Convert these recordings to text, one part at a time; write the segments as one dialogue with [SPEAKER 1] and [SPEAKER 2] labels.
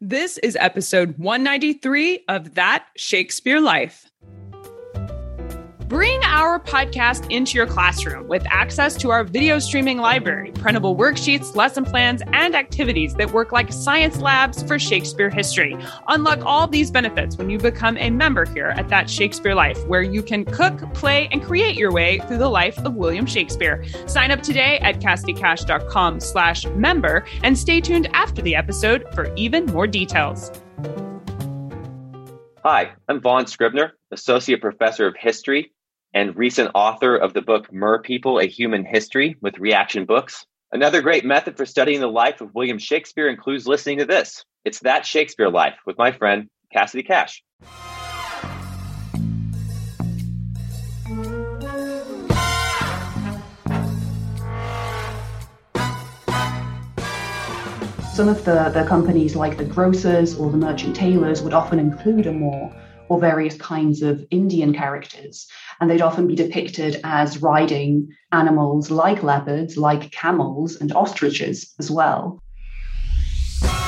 [SPEAKER 1] This is episode 193 of That Shakespeare Life. Bring our podcast into your classroom with access to our video streaming library, printable worksheets, lesson plans, and activities that work like science labs for Shakespeare history. Unlock all these benefits when you become a member here at That Shakespeare Life, where you can cook, play, and create your way through the life of William Shakespeare. Sign up today at cassidycash.com slash member and stay tuned after the episode for even more details.
[SPEAKER 2] Hi, I'm Vaughn Scribner, Associate Professor of History and recent author of the book Mer People, A Human History with Reaktion Books. Another great method for studying the life of William Shakespeare includes listening to this. It's That Shakespeare Life with my friend Cassidy Cash.
[SPEAKER 3] Some of the, the companies, like the grocers or the merchant tailors, would often include a Moor or various kinds of Indian characters. And they'd often be depicted as riding animals like leopards, like camels, and ostriches as well.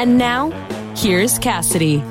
[SPEAKER 4] And now, here's Cassidy.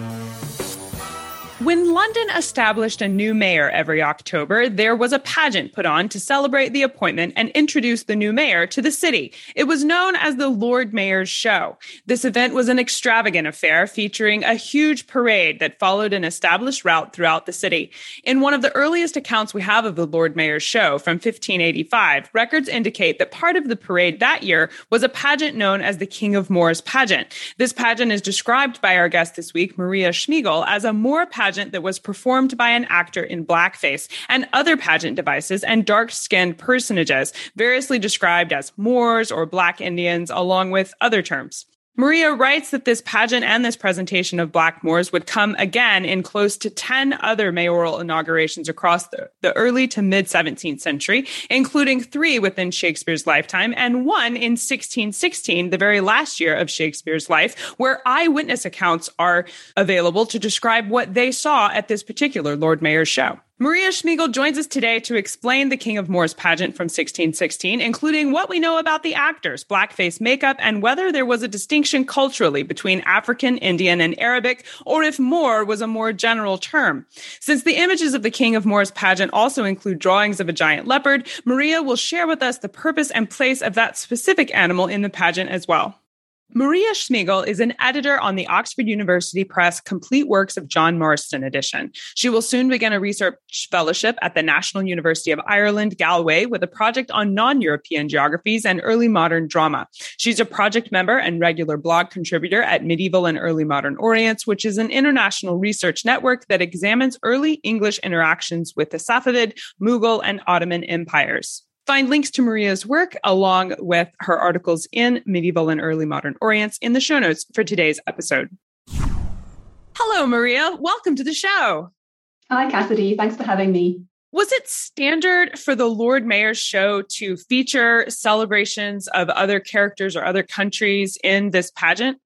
[SPEAKER 1] When London established a new mayor every October, there was a pageant put on to celebrate the appointment and introduce the new mayor to the city. It was known as the Lord Mayor's Show. This event was an extravagant affair featuring a huge parade that followed an established route throughout the city. In one of the earliest accounts we have of the Lord Mayor's Show from 1585, records indicate that part of the parade that year was a pageant known as the King of Moors pageant. This pageant is described by our guest this week, Maria Shmygol, as a Moor pageant pageant that was performed by an actor in blackface and other pageant devices and dark skinned personages, variously described as Moors or Black Indians, along with other terms. Maria writes that this pageant and this presentation of Black Moors would come again in close to 10 other mayoral inaugurations across the, the early to mid 17th century, including three within Shakespeare's lifetime and one in 1616, the very last year of Shakespeare's life, where eyewitness accounts are available to describe what they saw at this particular Lord Mayor's show. Maria Shmygol joins us today to explain the King of Moors pageant from 1616, including what we know about the actors, blackface makeup, and whether there was a distinction culturally between African, Indian, and Arabic, or if Moor was a more general term. Since the images of the King of Moors pageant also include drawings of a giant leopard, Maria will share with us the purpose and place of that specific animal in the pageant as well. Maria Shmygol is an editor on the Oxford University Press Complete Works of John Marston edition. She will soon begin a research fellowship at the National University of Ireland, Galway, with a project on non European geographies and early modern drama. She's a project member and regular blog contributor at Medieval and Early Modern Orients, which is an international research network that examines early English interactions with the Safavid, Mughal, and Ottoman empires. Find links to Maria's work along with her articles in Medieval and Early Modern Orients in the show notes for today's episode. Hello, Maria. Welcome to the show.
[SPEAKER 3] Hi, Cassidy. Thanks for having me.
[SPEAKER 1] Was it standard for the Lord Mayor's show to feature celebrations of other characters or other countries in this pageant?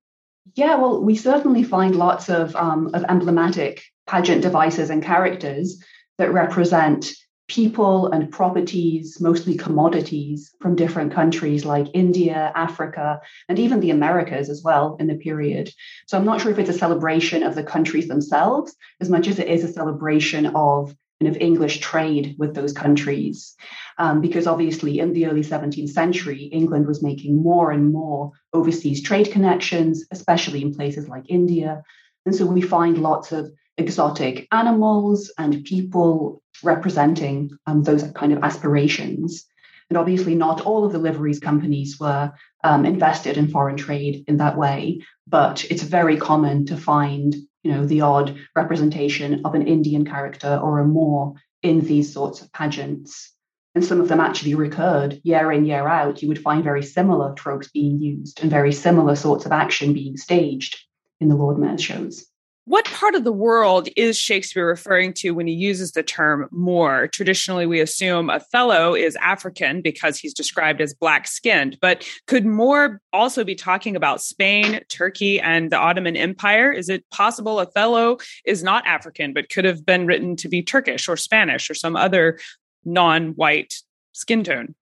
[SPEAKER 3] Yeah, well, we certainly find lots of, um, of emblematic pageant devices and characters that represent people and properties, mostly commodities from different countries like India, Africa, and even the Americas as well in the period. So I'm not sure if it's a celebration of the countries themselves as much as it is a celebration of of English trade with those countries. Um, because obviously in the early 17th century, England was making more and more overseas trade connections, especially in places like India. And so we find lots of exotic animals and people representing um, those kind of aspirations. And obviously, not all of the liveries companies were um, invested in foreign trade in that way, but it's very common to find, you know, the odd representation of an Indian character or a Moor in these sorts of pageants. And some of them actually recurred year in, year out. You would find very similar tropes being used and very similar sorts of action being staged in the Lord Mayor's shows.
[SPEAKER 1] What part of the world is Shakespeare referring to when he uses the term Moor? Traditionally, we assume Othello is African because he's described as black skinned, but could Moor also be talking about Spain, Turkey, and the Ottoman Empire? Is it possible Othello is not African, but could have been written to be Turkish or Spanish or some other non white skin tone?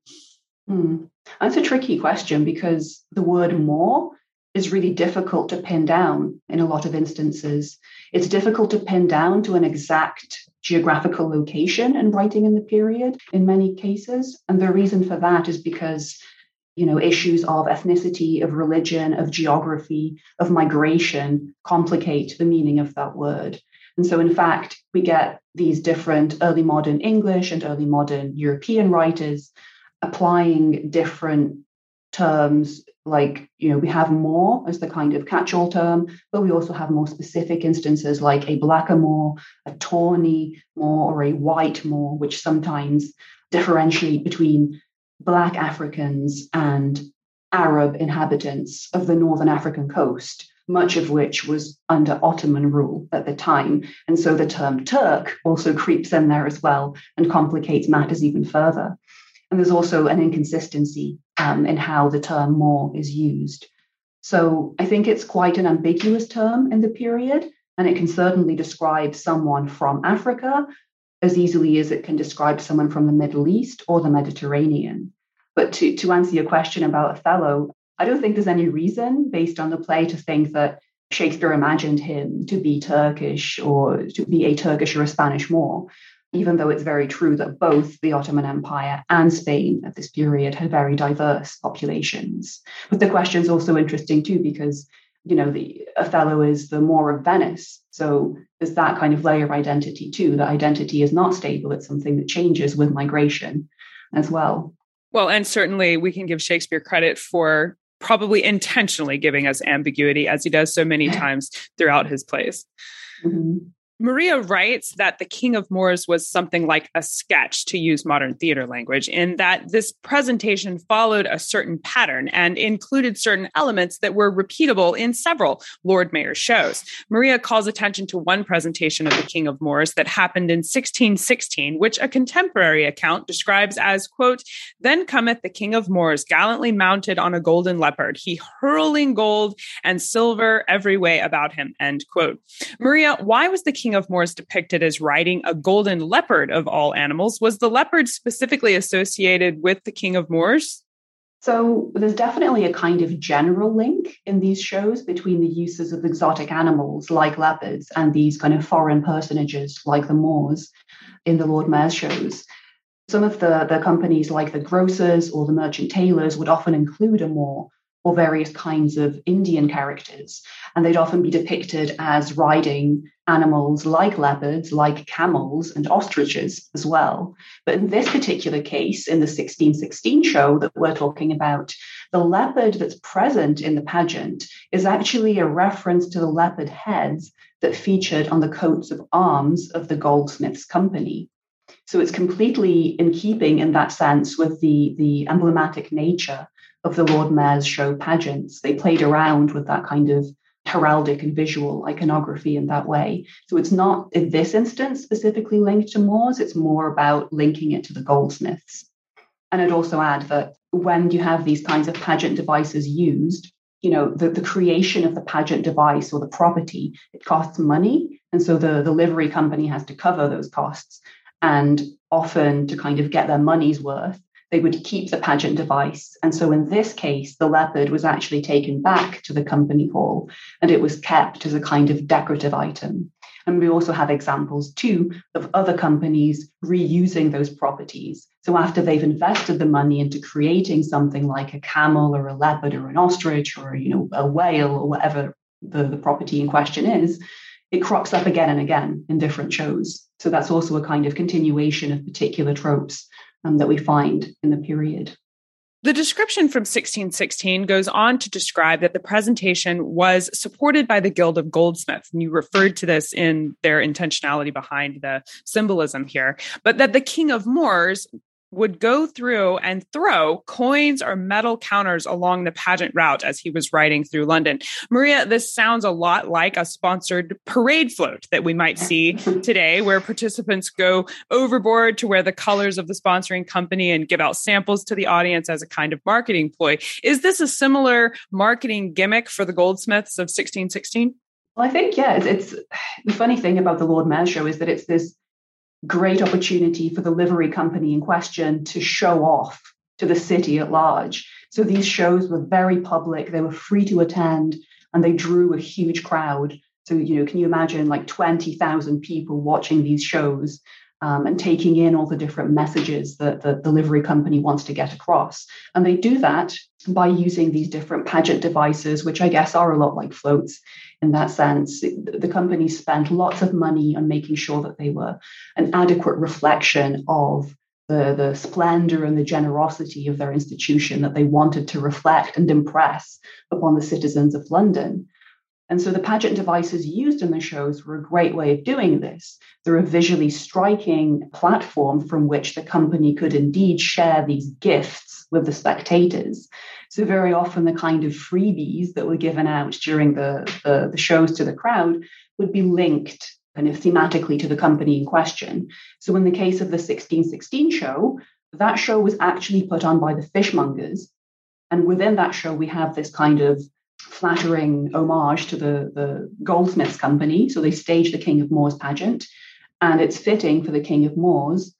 [SPEAKER 3] Hmm. That's a tricky question because the word Moor is really difficult to pin down in a lot of instances. It's difficult to pin down to an exact geographical location in writing in the period in many cases. And the reason for that is because you know issues of ethnicity of religion of geography of migration complicate the meaning of that word and so in fact we get these different early modern english and early modern european writers applying different terms like you know we have more as the kind of catch-all term but we also have more specific instances like a blackamoor a tawny moor or a white moor which sometimes differentiate between black africans and arab inhabitants of the northern african coast much of which was under ottoman rule at the time. And so the term turk also creeps in there as well and complicates matters even further and there's also an inconsistency um, in how the term Moor is used. So I think it's quite an ambiguous term in the period, and it can certainly describe someone from Africa as easily as it can describe someone from the Middle East or the Mediterranean. But to, to answer your question about Othello, I don't think there's any reason based on the play to think that Shakespeare imagined him to be Turkish or to be a Turkish or a Spanish Moor even though it's very true that both the Ottoman Empire and Spain at this period had very diverse populations. But the question is also interesting too, because you know the Othello is the Moor of Venice, so there's that kind of layer of identity too. That identity is not stable; it's something that changes with migration as well.
[SPEAKER 1] Well, and certainly we can give Shakespeare credit for probably intentionally giving us ambiguity, as he does so many times throughout his plays. Mm-hmm. Maria writes that The King of Moors was something like a sketch, to use modern theater language, in that this presentation followed a certain pattern and included certain elements that were repeatable in several Lord Mayor shows. Maria calls attention to one presentation of The King of Moors that happened in 1616, which a contemporary account describes as, quote, Then cometh the King of Moors gallantly mounted on a golden leopard, he hurling gold and silver every way about him, end quote. Maria, why was the King Of Moors depicted as riding a golden leopard of all animals. Was the leopard specifically associated with the King of Moors?
[SPEAKER 3] So there's definitely a kind of general link in these shows between the uses of exotic animals like leopards and these kind of foreign personages like the Moors in the Lord Mayor's shows. Some of the, the companies like the grocers or the merchant tailors would often include a Moor or various kinds of Indian characters. And they'd often be depicted as riding animals like leopards, like camels, and ostriches as well. But in this particular case, in the 1616 show that we're talking about, the leopard that's present in the pageant is actually a reference to the leopard heads that featured on the coats of arms of the Goldsmiths Company. So it's completely in keeping in that sense with the, the emblematic nature of the Lord Mayor's show pageants. They played around with that kind of heraldic and visual iconography in that way. So it's not in this instance specifically linked to Moors, it's more about linking it to the goldsmiths. And I'd also add that when you have these kinds of pageant devices used, you know, the, the creation of the pageant device or the property, it costs money. And so the, the livery company has to cover those costs. And often to kind of get their money's worth, they would keep the pageant device. And so in this case, the leopard was actually taken back to the company hall and it was kept as a kind of decorative item. And we also have examples too of other companies reusing those properties. So after they've invested the money into creating something like a camel or a leopard or an ostrich or you know a whale or whatever the, the property in question is, it crops up again and again in different shows. So that's also a kind of continuation of particular tropes um, that we find in the period.
[SPEAKER 1] The description from 1616 goes on to describe that the presentation was supported by the Guild of Goldsmiths. And you referred to this in their intentionality behind the symbolism here, but that the King of Moors would go through and throw coins or metal counters along the pageant route as he was riding through London. Maria, this sounds a lot like a sponsored parade float that we might see today, where participants go overboard to wear the colors of the sponsoring company and give out samples to the audience as a kind of marketing ploy. Is this a similar marketing gimmick for the goldsmiths of 1616?
[SPEAKER 3] Well, I think, yeah, it's, it's the funny thing about the Lord Mayor's show is that it's this great opportunity for the livery company in question to show off to the city at large. So these shows were very public, they were free to attend, and they drew a huge crowd. So, you know, can you imagine like 20,000 people watching these shows um, and taking in all the different messages that the delivery company wants to get across. And they do that by using these different pageant devices, which I guess are a lot like floats in that sense. The company spent lots of money on making sure that they were an adequate reflection of the, the splendor and the generosity of their institution that they wanted to reflect and impress upon the citizens of London. And so the pageant devices used in the shows were a great way of doing this. They're a visually striking platform from which the company could indeed share these gifts with the spectators. So very often the kind of freebies that were given out during the, the, the shows to the crowd would be linked kind of thematically to the company in question. So in the case of the 1616 show, that show was actually put on by the fishmongers. And within that show, we have this kind of flattering homage to the, the goldsmiths company. So they staged the King of Moors pageant. And it's fitting for the King of Moors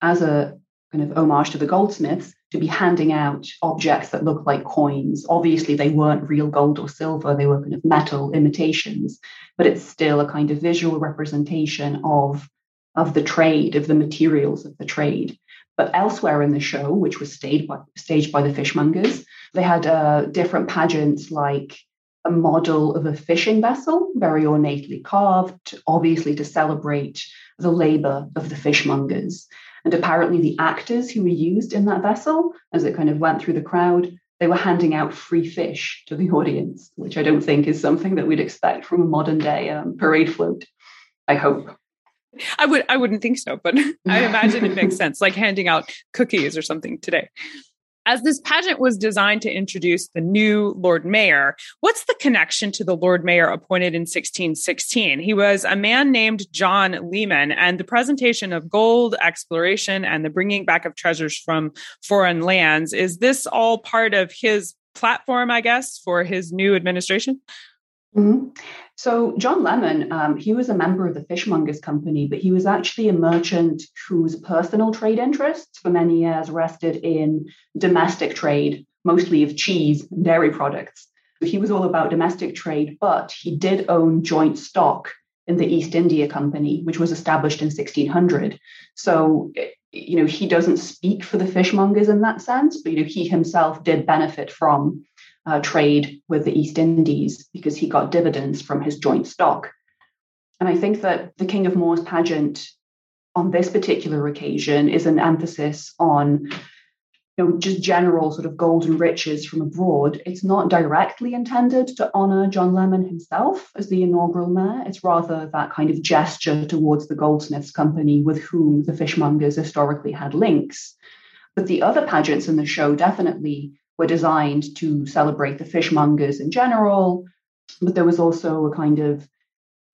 [SPEAKER 3] as a kind of homage to the goldsmiths to be handing out objects that look like coins. Obviously, they weren't real gold or silver, they were kind of metal imitations, but it's still a kind of visual representation of, of the trade, of the materials of the trade. But elsewhere in the show, which was staged by, staged by the fishmongers, they had uh, different pageants like a model of a fishing vessel, very ornately carved, obviously to celebrate the labor of the fishmongers. And apparently, the actors who were used in that vessel, as it kind of went through the crowd, they were handing out free fish to the audience, which I don't think is something that we'd expect from a modern day um, parade float. I hope.
[SPEAKER 1] I would I wouldn't think so, but I imagine it makes sense, like handing out cookies or something today. As this pageant was designed to introduce the new Lord Mayor, what's the connection to the Lord Mayor appointed in 1616? He was a man named John Leman, and the presentation of gold, exploration, and the bringing back of treasures from foreign lands. Is this all part of his platform, I guess, for his new administration?
[SPEAKER 3] Mm-hmm. So John Leman, um, he was a member of the fishmongers company, but he was actually a merchant whose personal trade interests for many years rested in domestic trade, mostly of cheese and dairy products. So he was all about domestic trade, but he did own joint stock in the East India Company, which was established in 1600. So, you know, he doesn't speak for the fishmongers in that sense, but, you know, he himself did benefit from uh, trade with the East Indies because he got dividends from his joint stock. And I think that the King of Moors pageant on this particular occasion is an emphasis on you know, just general sort of golden riches from abroad. It's not directly intended to honor John Leman himself as the inaugural mayor. It's rather that kind of gesture towards the goldsmiths company with whom the fishmongers historically had links. But the other pageants in the show definitely were designed to celebrate the fishmongers in general, but there was also a kind of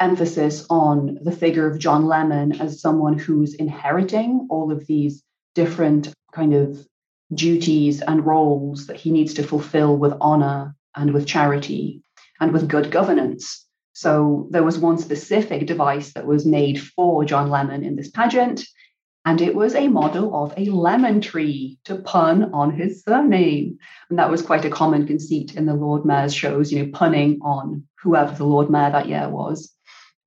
[SPEAKER 3] emphasis on the figure of John Leman as someone who's inheriting all of these different kind of duties and roles that he needs to fulfill with honor and with charity and with good governance. So there was one specific device that was made for John Leman in this pageant, and it was a model of a lemon tree to pun on his surname. And that was quite a common conceit in the Lord Mayor's shows, you know, punning on whoever the Lord Mayor that year was.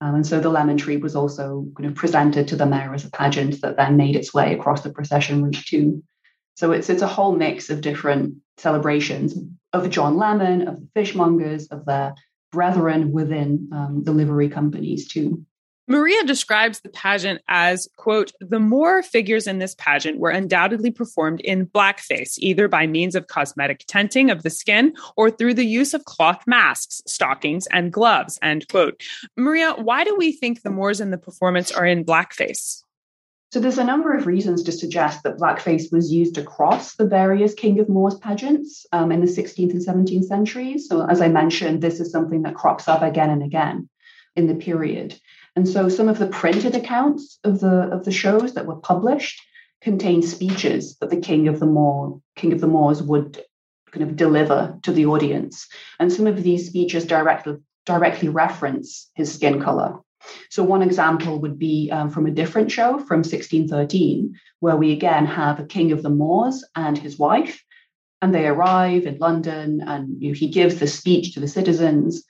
[SPEAKER 3] Um, and so the lemon tree was also kind of presented to the mayor as a pageant that then made its way across the procession route too. So it's it's a whole mix of different celebrations of John Leman, of the fishmongers, of their brethren within um, the livery companies too.
[SPEAKER 1] Maria describes the pageant as, quote, the Moor figures in this pageant were undoubtedly performed in blackface, either by means of cosmetic tinting of the skin or through the use of cloth masks, stockings, and gloves, end quote. Maria, why do we think the Moors in the performance are in blackface?
[SPEAKER 3] So there's a number of reasons to suggest that blackface was used across the various King of Moors pageants um, in the 16th and 17th centuries. So as I mentioned, this is something that crops up again and again in the period. And so some of the printed accounts of the of the shows that were published contain speeches that the King of the Moor, King of the Moors would kind of deliver to the audience. And some of these speeches directly directly reference his skin color. So, one example would be um, from a different show from 1613, where we again have a king of the Moors and his wife, and they arrive in London, and you know, he gives the speech to the citizens.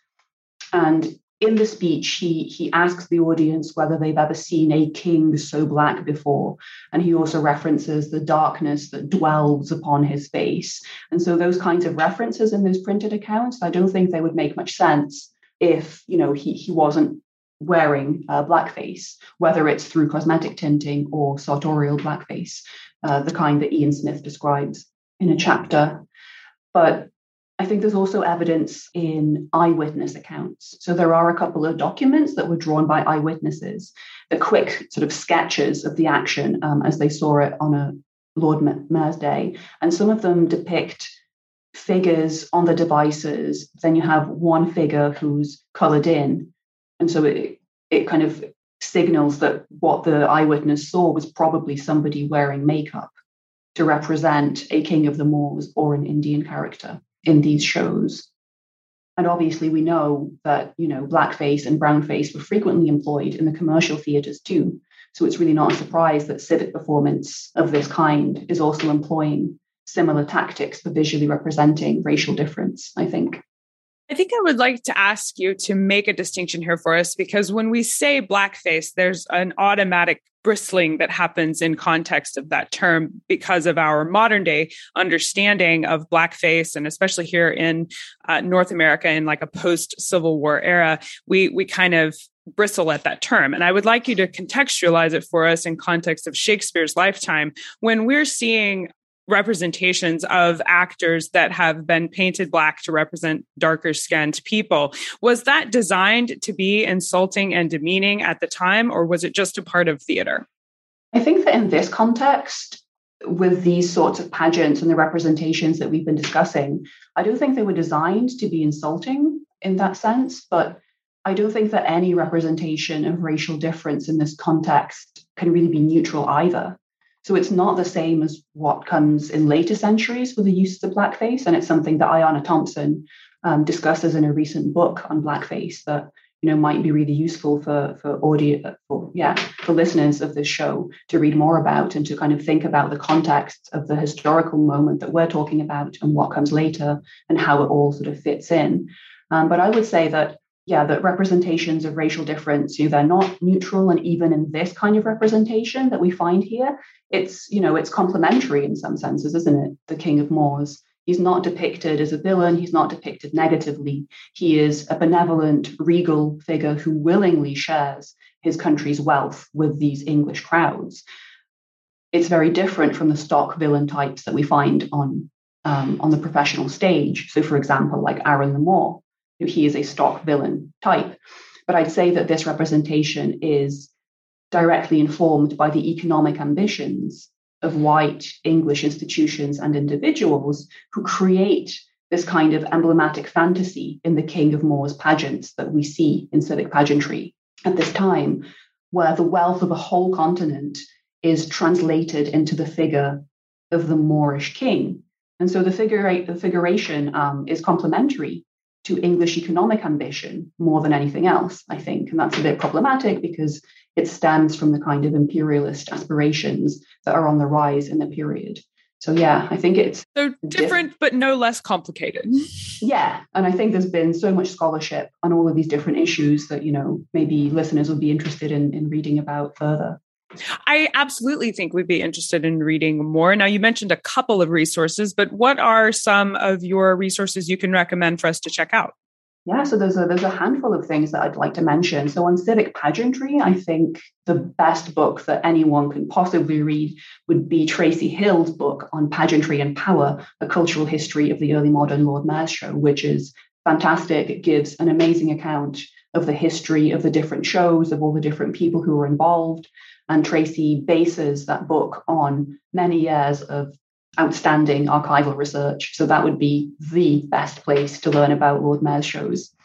[SPEAKER 3] And in the speech, he, he asks the audience whether they've ever seen a king so black before. And he also references the darkness that dwells upon his face. And so, those kinds of references in those printed accounts, I don't think they would make much sense if you know he, he wasn't wearing uh, blackface, whether it's through cosmetic tinting or sartorial blackface, uh, the kind that Ian Smith describes in a chapter. But I think there's also evidence in eyewitness accounts. So there are a couple of documents that were drawn by eyewitnesses, the quick sort of sketches of the action um, as they saw it on a Lord Mayor's Day. And some of them depict figures on the devices. Then you have one figure who's colored in and so it, it kind of signals that what the eyewitness saw was probably somebody wearing makeup to represent a king of the Moors or an Indian character in these shows. And obviously, we know that you know blackface and brownface were frequently employed in the commercial theatres too. So it's really not a surprise that civic performance of this kind is also employing similar tactics for visually representing racial difference. I think.
[SPEAKER 1] I think I would like to ask you to make a distinction here for us because when we say blackface, there's an automatic bristling that happens in context of that term because of our modern day understanding of blackface and especially here in uh, North America in like a post Civil War era, we we kind of bristle at that term. And I would like you to contextualize it for us in context of Shakespeare's lifetime when we're seeing representations of actors that have been painted black to represent darker skinned people. Was that designed to be insulting and demeaning at the time, or was it just a part of theater?
[SPEAKER 3] I think that in this context, with these sorts of pageants and the representations that we've been discussing, I don't think they were designed to be insulting in that sense, but I don't think that any representation of racial difference in this context can really be neutral either. So it's not the same as what comes in later centuries with the use of blackface. And it's something that Ayanna Thompson um, discusses in a recent book on blackface that you know might be really useful for for audio for yeah for listeners of this show to read more about and to kind of think about the context of the historical moment that we're talking about and what comes later and how it all sort of fits in. Um, but I would say that yeah, that representations of racial difference, you know, they're not neutral. And even in this kind of representation that we find here, it's, you know, it's complementary in some senses, isn't it? The King of Moors. He's not depicted as a villain. He's not depicted negatively. He is a benevolent, regal figure who willingly shares his country's wealth with these English crowds. It's very different from the stock villain types that we find on um, on the professional stage. So, for example, like Aaron He is a stock villain type. But I'd say that this representation is directly informed by the economic ambitions of white English institutions and individuals who create this kind of emblematic fantasy in the King of Moors pageants that we see in civic pageantry at this time, where the wealth of a whole continent is translated into the figure of the Moorish king. And so the figure the figuration um, is complementary to English economic ambition more than anything else, I think. And that's a bit problematic because it stems from the kind of imperialist aspirations that are on the rise in the period. So yeah, I think it's
[SPEAKER 1] so different, but no less complicated. Mm-hmm.
[SPEAKER 3] Yeah, and I think there's been so much scholarship on all of these different issues that you know maybe listeners would be interested in in reading about further.
[SPEAKER 1] I absolutely think we'd be interested in reading more. Now, you mentioned a couple of resources, but what are some of your resources you can recommend for us to check out?
[SPEAKER 3] Yeah, so there's a there's a handful of things that I'd like to mention. So on civic pageantry, I think the best book that anyone can possibly read would be Tracey Hill's book on pageantry and power: a cultural history of the early modern Lord Mayor's show, which is fantastic. It gives an amazing account of the history of the different shows, of all the different people who were involved. And Tracey bases that book on many years of outstanding archival research. So that would be the best place to learn about Lord Mayor's shows.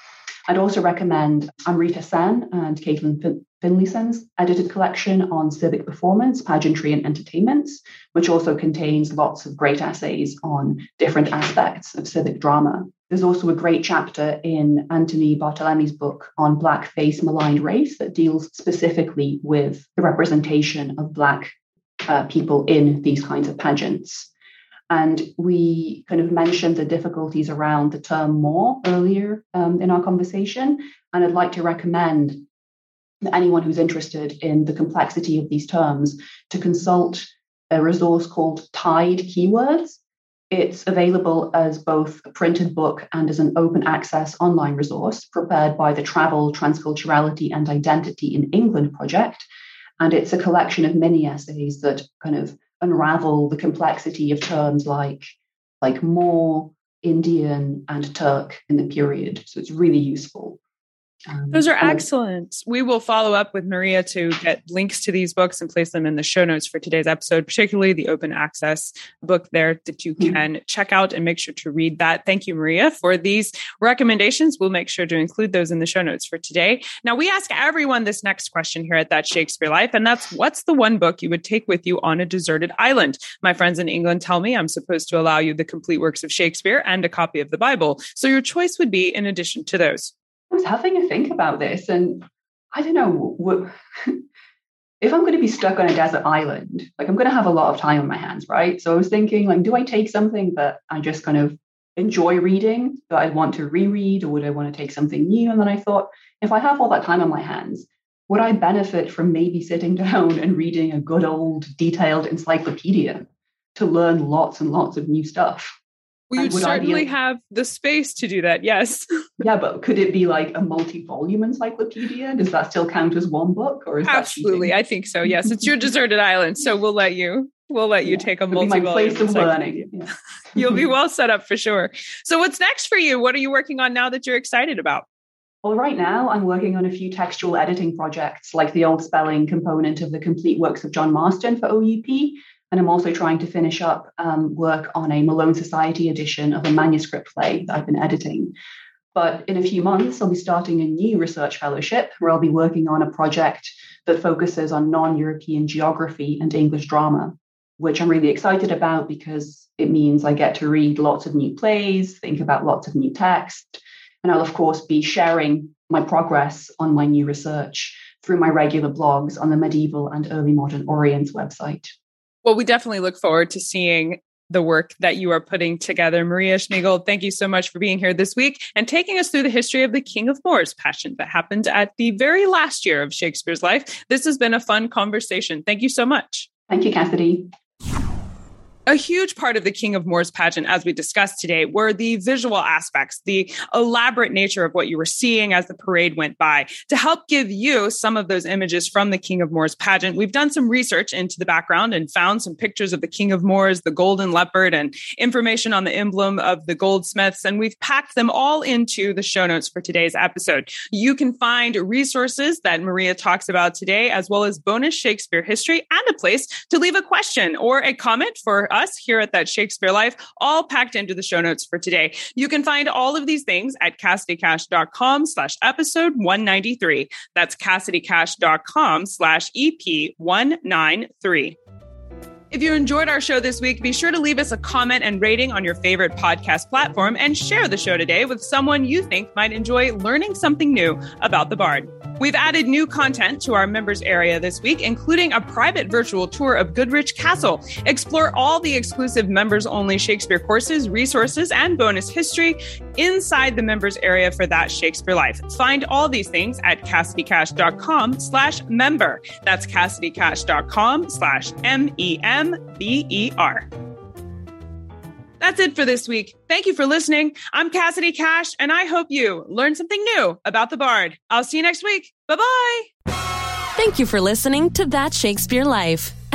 [SPEAKER 3] I'd also recommend Amrita Sen and Caitlin Finlayson's edited collection on civic performance, pageantry, and entertainments, which also contains lots of great essays on different aspects of civic drama. There's also a great chapter in Anthony Barthelemy's book on Blackface Maligned Race that deals specifically with the representation of Black uh, people in these kinds of pageants. And we kind of mentioned the difficulties around the term more earlier um, in our conversation. And I'd like to recommend anyone who's interested in the complexity of these terms to consult a resource called Tide Keywords. It's available as both a printed book and as an open access online resource prepared by the Travel, Transculturality and Identity in England project. And it's a collection of mini essays that kind of unravel the complexity of terms like like more Indian and Turk in the period. So it's really useful.
[SPEAKER 1] Um, Those are excellent. We will follow up with Maria to get links to these books and place them in the show notes for today's episode, particularly the open access book there that you can mm-hmm. check out and make sure to read that. Thank you, Maria, for these recommendations. We'll make sure to include those in the show notes for today. Now, we ask everyone this next question here at That Shakespeare Life, and that's what's the one book you would take with you on a deserted island? My friends in England tell me I'm supposed to allow you the complete works of Shakespeare and a copy of the Bible. So your choice would be in addition to those.
[SPEAKER 3] I was having a think about this, and I don't know. if I'm going to be stuck on a desert island, like I'm going to have a lot of time on my hands, right? So I was thinking, like, do I take something that I just kind of enjoy reading that I want to reread, or would I want to take something new? And then I thought, if I have all that time on my hands, would I benefit from maybe sitting down and reading a good old detailed encyclopedia to learn lots and lots of new stuff?
[SPEAKER 1] Well, you'd certainly have the space to do that. Yes.
[SPEAKER 3] yeah, but could it be like a multi-volume encyclopedia? Does that still count as one book, or is
[SPEAKER 1] absolutely? I think so. Yes, it's your deserted island, so we'll let you. We'll let you yeah. take a multi-volume.
[SPEAKER 3] place of learning. Yeah.
[SPEAKER 1] You'll be well set up for sure. So, what's next for you? What are you working on now that you're excited about?
[SPEAKER 3] Well, right now I'm working on a few textual editing projects, like the old spelling component of the complete works of John Marston for OUP, and I'm also trying to finish up um, work on a Malone Society edition of a manuscript play that I've been editing. But in a few months, I'll be starting a new research fellowship where I'll be working on a project that focuses on non European geography and English drama, which I'm really excited about because it means I get to read lots of new plays, think about lots of new text. And I'll, of course, be sharing my progress on my new research through my regular blogs on the Medieval and Early Modern Orient website.
[SPEAKER 1] Well, we definitely look forward to seeing the work that you are putting together. Maria Shmygol, thank you so much for being here this week and taking us through the history of the King of Moors passion that happened at the very last year of Shakespeare's life. This has been a fun conversation. Thank you so much.
[SPEAKER 3] Thank you, Cassidy.
[SPEAKER 1] A huge part of the King of Moors pageant, as we discussed today, were the visual aspects, the elaborate nature of what you were seeing as the parade went by. To help give you some of those images from the King of Moors pageant, we've done some research into the background and found some pictures of the King of Moors, the golden leopard, and information on the emblem of the goldsmiths. And we've packed them all into the show notes for today's episode. You can find resources that Maria talks about today, as well as bonus Shakespeare history and a place to leave a question or a comment for uh, us here at That Shakespeare Life, all packed into the show notes for today. You can find all of these things at CassidyCash.com slash episode 193. That's CassidyCash.com slash EP 193. If you enjoyed our show this week, be sure to leave us a comment and rating on your favorite podcast platform and share the show today with someone you think might enjoy learning something new about the Bard. We've added new content to our members area this week, including a private virtual tour of Goodrich Castle. Explore all the exclusive members only Shakespeare courses, resources, and bonus history inside the members area for that Shakespeare life. Find all these things at CassidyCash.com slash member. That's CassidyCash.com slash M-E-M-B-E-R. That's it for this week. Thank you for listening. I'm Cassidy Cash, and I hope you learned something new about the Bard. I'll see you next week. Bye bye.
[SPEAKER 4] Thank you for listening to That Shakespeare Life.